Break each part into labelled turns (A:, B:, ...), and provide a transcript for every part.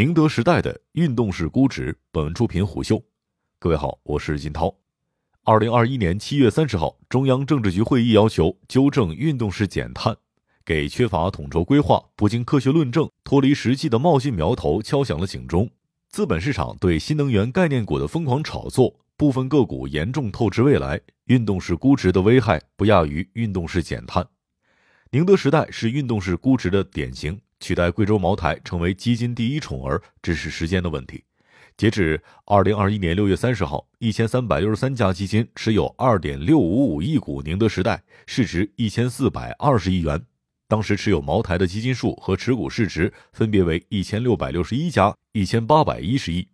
A: 宁德时代的运动式估值。本文出品虎嗅。各位好，我是金涛。二零二一年七月三十号，中央政治局会议要求纠正运动式减碳，给缺乏统筹规划、不经科学论证、脱离实际的冒进苗头敲响了警钟。资本市场对新能源概念股的疯狂炒作，部分个股严重透支未来。运动式估值的危害不亚于运动式减碳。宁德时代是运动式估值的典型。取代贵州茅台成为基金第一宠儿，只是时间的问题。截至二零二一年六月三十号，一千三百六十三家基金持有二点六五五亿股宁德时代，市值一千四百二十亿元。当时持有茅台的基金数和持股市值分别为一千六百六十一家、一千八百一十亿。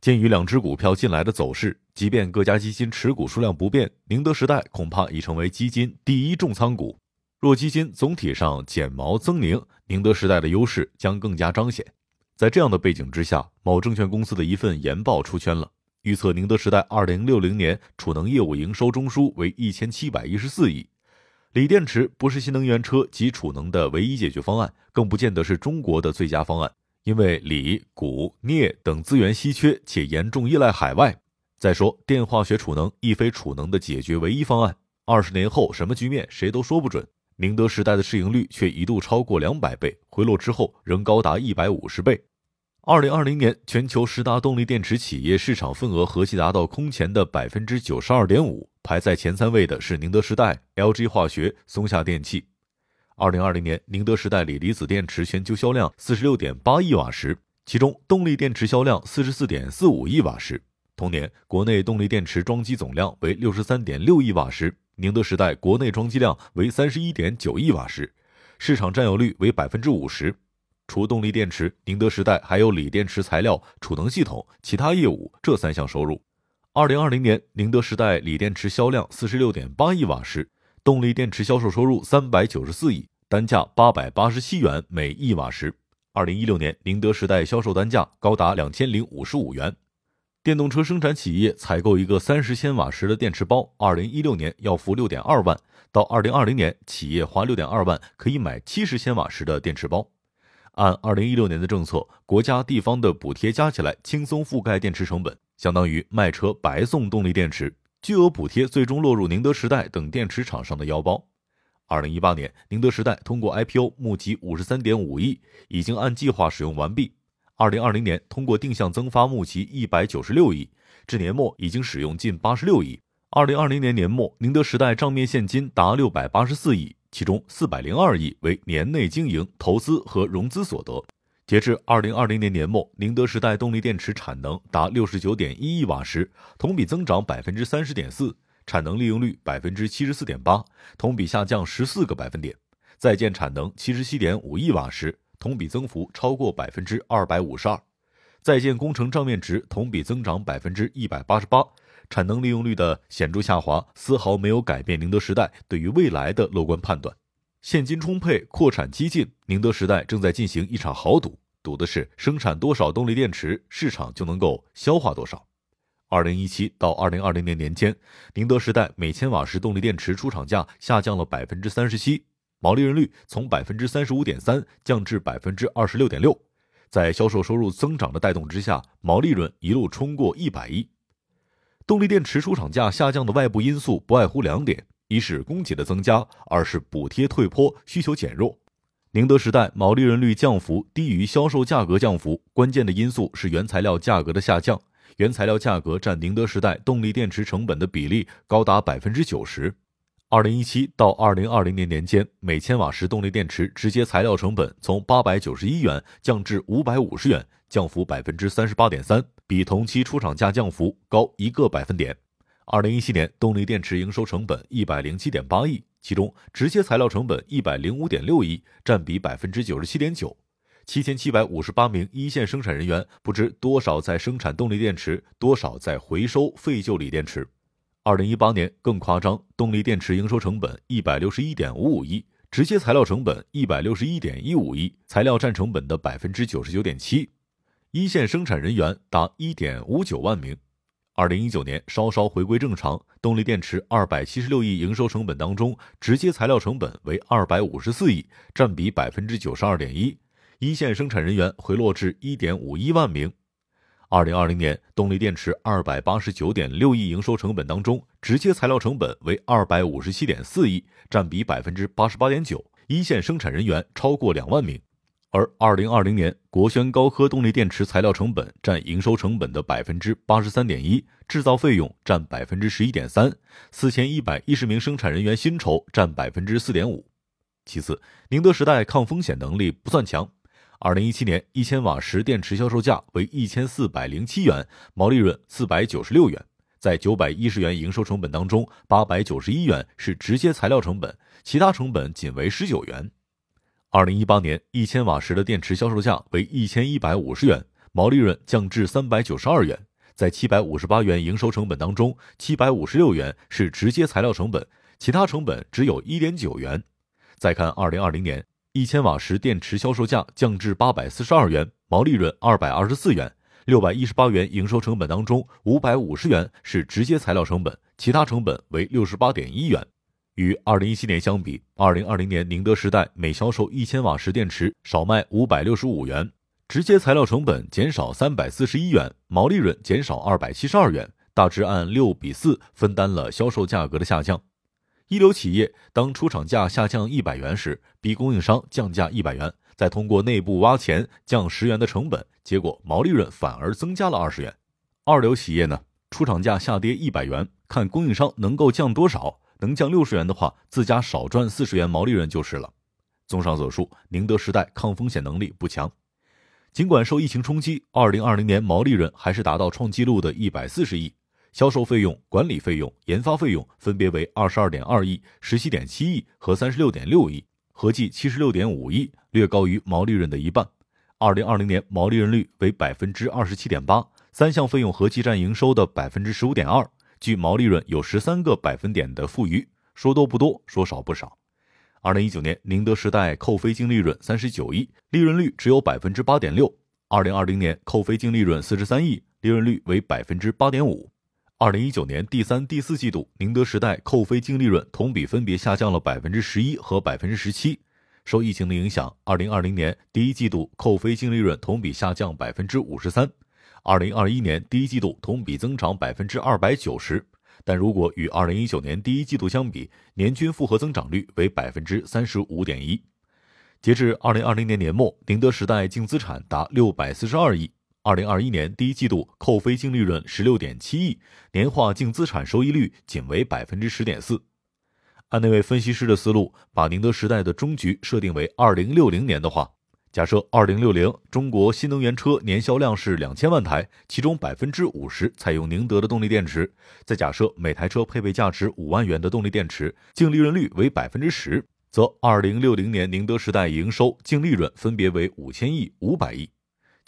A: 鉴于两只股票近来的走势，即便各家基金持股数量不变，宁德时代恐怕已成为基金第一重仓股。若基金总体上减毛增宁，宁德时代的优势将更加彰显。在这样的背景之下，某证券公司的一份研报出圈了，预测宁德时代二零六零年储能业务营收中枢为一千七百一十四亿。锂电池不是新能源车及储能的唯一解决方案，更不见得是中国的最佳方案，因为锂、钴、镍等资源稀缺且严重依赖海外。再说，电化学储能亦非储能的解决唯一方案，二十年后什么局面，谁都说不准。宁德时代的市盈率却一度超过两百倍，回落之后仍高达一百五十倍。二零二零年，全球十大动力电池企业市场份额合计达到空前的百分之九十二点五，排在前三位的是宁德时代、LG 化学、松下电器。二零二零年，宁德时代锂离子电池全球销量四十六点八亿瓦时，其中动力电池销量四十四点四五亿瓦时。同年，国内动力电池装机总量为六十三点六亿瓦时。宁德时代国内装机量为三十一点九亿瓦时，市场占有率为百分之五十。除动力电池，宁德时代还有锂电池材料、储能系统、其他业务这三项收入。二零二零年，宁德时代锂电池销量四十六点八亿瓦时，动力电池销售收入三百九十四亿，单价八百八十七元每亿瓦时。二零一六年，宁德时代销售单价高达两千零五十五元。电动车生产企业采购一个三十千瓦时的电池包，二零一六年要付六点二万，到二零二零年，企业花六点二万可以买七十千瓦时的电池包。按二零一六年的政策，国家地方的补贴加起来轻松覆盖电池成本，相当于卖车白送动力电池，巨额补贴最终落入宁德时代等电池厂商的腰包。二零一八年，宁德时代通过 IPO 募集五十三点五亿，已经按计划使用完毕。二零二零年，通过定向增发募集一百九十六亿，至年末已经使用近八十六亿。二零二零年年末，宁德时代账面现金达六百八十四亿，其中四百零二亿为年内经营、投资和融资所得。截至二零二零年年末，宁德时代动力电池产能达六十九点一亿瓦时，同比增长百分之三十点四，产能利用率百分之七十四点八，同比下降十四个百分点。在建产能七十七点五亿瓦时。同比增幅超过百分之二百五十二，在建工程账面值同比增长百分之一百八十八，产能利用率的显著下滑丝毫没有改变宁德时代对于未来的乐观判断。现金充沛，扩产激进，宁德时代正在进行一场豪赌，赌的是生产多少动力电池，市场就能够消化多少。二零一七到二零二零年年间，宁德时代每千瓦时动力电池出厂价下降了百分之三十七。毛利润率从百分之三十五点三降至百分之二十六点六，在销售收入增长的带动之下，毛利润一路冲过一百亿。动力电池出厂价下降的外部因素不外乎两点：一是供给的增加，二是补贴退坡，需求减弱。宁德时代毛利润率降幅低于销售价格降幅，关键的因素是原材料价格的下降，原材料价格占宁德时代动力电池成本的比例高达百分之九十。二零一七到二零二零年年间，每千瓦时动力电池直接材料成本从八百九十一元降至五百五十元，降幅百分之三十八点三，比同期出厂价降幅高一个百分点。二零一七年，动力电池营收成本一百零七点八亿，其中直接材料成本一百零五点六亿，占比百分之九十七点九。七千七百五十八名一线生产人员，不知多少在生产动力电池，多少在回收废旧锂电池。二零一八年更夸张，动力电池营收成本一百六十一点五五亿，直接材料成本一百六十一点一五亿，材料占成本的百分之九十九点七，一线生产人员达一点五九万名。二零一九年稍稍回归正常，动力电池二百七十六亿营收成本当中，直接材料成本为二百五十四亿，占比百分之九十二点一，一线生产人员回落至一点五一万名。二零二零年，动力电池二百八十九点六亿营收成本当中，直接材料成本为二百五十七点四亿，占比百分之八十八点九。一线生产人员超过两万名。而二零二零年，国轩高科动力电池材料成本占营收成本的百分之八十三点一，制造费用占百分之十一点三，四千一百一十名生产人员薪酬占百分之四点五。其次，宁德时代抗风险能力不算强。二零一七年，一千瓦时电池销售价为一千四百零七元，毛利润四百九十六元。在九百一十元营收成本当中，八百九十一元是直接材料成本，其他成本仅为十九元。二零一八年，一千瓦时的电池销售价为一千一百五十元，毛利润降至三百九十二元。在七百五十八元营收成本当中，七百五十六元是直接材料成本，其他成本只有一点九元。再看二零二零年。一千瓦时电池销售价降至八百四十二元，毛利润二百二十四元，六百一十八元营收成本当中，五百五十元是直接材料成本，其他成本为六十八点一元。与二零一七年相比，二零二零年宁德时代每销售一千瓦时电池少卖五百六十五元，直接材料成本减少三百四十一元，毛利润减少二百七十二元，大致按六比四分担了销售价格的下降。一流企业当出厂价下降一百元时，逼供应商降价一百元，再通过内部挖钱降十元的成本，结果毛利润反而增加了二十元。二流企业呢，出厂价下跌一百元，看供应商能够降多少，能降六十元的话，自家少赚四十元毛利润就是了。综上所述，宁德时代抗风险能力不强，尽管受疫情冲击，二零二零年毛利润还是达到创纪录的一百四十亿。销售费用、管理费用、研发费用分别为二十二点二亿、十七点七亿和三十六点六亿，合计七十六点五亿，略高于毛利润的一半。二零二零年毛利润率为百分之二十七点八，三项费用合计占营收的百分之十五点二，距毛利润有十三个百分点的富余。说多不多，说少不少。二零一九年，宁德时代扣非净利润三十九亿，利润率只有百分之八点六。二零二零年扣非净利润四十三亿，利润率为百分之八点五。二零一九年第三、第四季度，宁德时代扣非净利润同比分别下降了百分之十一和百分之十七。受疫情的影响，二零二零年第一季度扣非净利润同比下降百分之五十三，二零二一年第一季度同比增长百分之二百九十。但如果与二零一九年第一季度相比，年均复合增长率为百分之三十五点一。截至二零二零年年末，宁德时代净资产达六百四十二亿。二零二一年第一季度扣非净利润十六点七亿，年化净资产收益率仅为百分之十点四。按那位分析师的思路，把宁德时代的终局设定为二零六零年的话，假设二零六零中国新能源车年销量是两千万台，其中百分之五十采用宁德的动力电池，再假设每台车配备价值五万元的动力电池，净利润率为百分之十，则二零六零年宁德时代营收、净利润分别为五千亿、五百亿。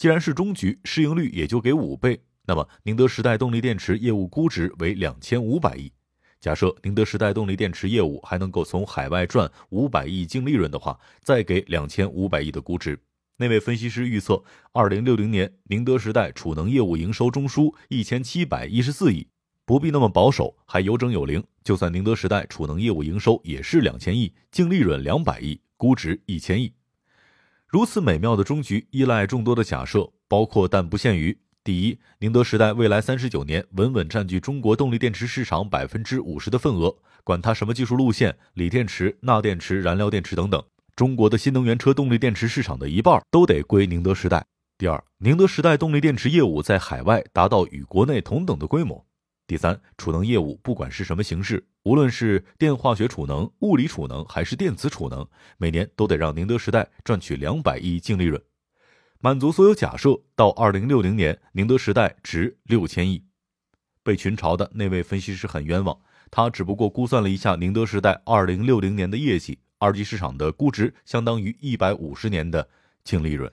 A: 既然是终局，市盈率也就给五倍，那么宁德时代动力电池业务估值为两千五百亿。假设宁德时代动力电池业务还能够从海外赚五百亿净利润的话，再给两千五百亿的估值。那位分析师预测，二零六零年宁德时代储能业务营收中枢一千七百一十四亿，不必那么保守，还有整有零。就算宁德时代储能业务营收也是两千亿，净利润两百亿，估值一千亿。如此美妙的终局，依赖众多的假设，包括但不限于：第一，宁德时代未来三十九年稳稳占据中国动力电池市场百分之五十的份额，管它什么技术路线，锂电池、钠电池、燃料电池等等，中国的新能源车动力电池市场的一半都得归宁德时代。第二，宁德时代动力电池业务在海外达到与国内同等的规模。第三，储能业务不管是什么形式，无论是电化学储能、物理储能还是电子储能，每年都得让宁德时代赚取两百亿净利润。满足所有假设，到二零六零年，宁德时代值六千亿。被群嘲的那位分析师很冤枉，他只不过估算了一下宁德时代二零六零年的业绩，二级市场的估值相当于一百五十年的净利润。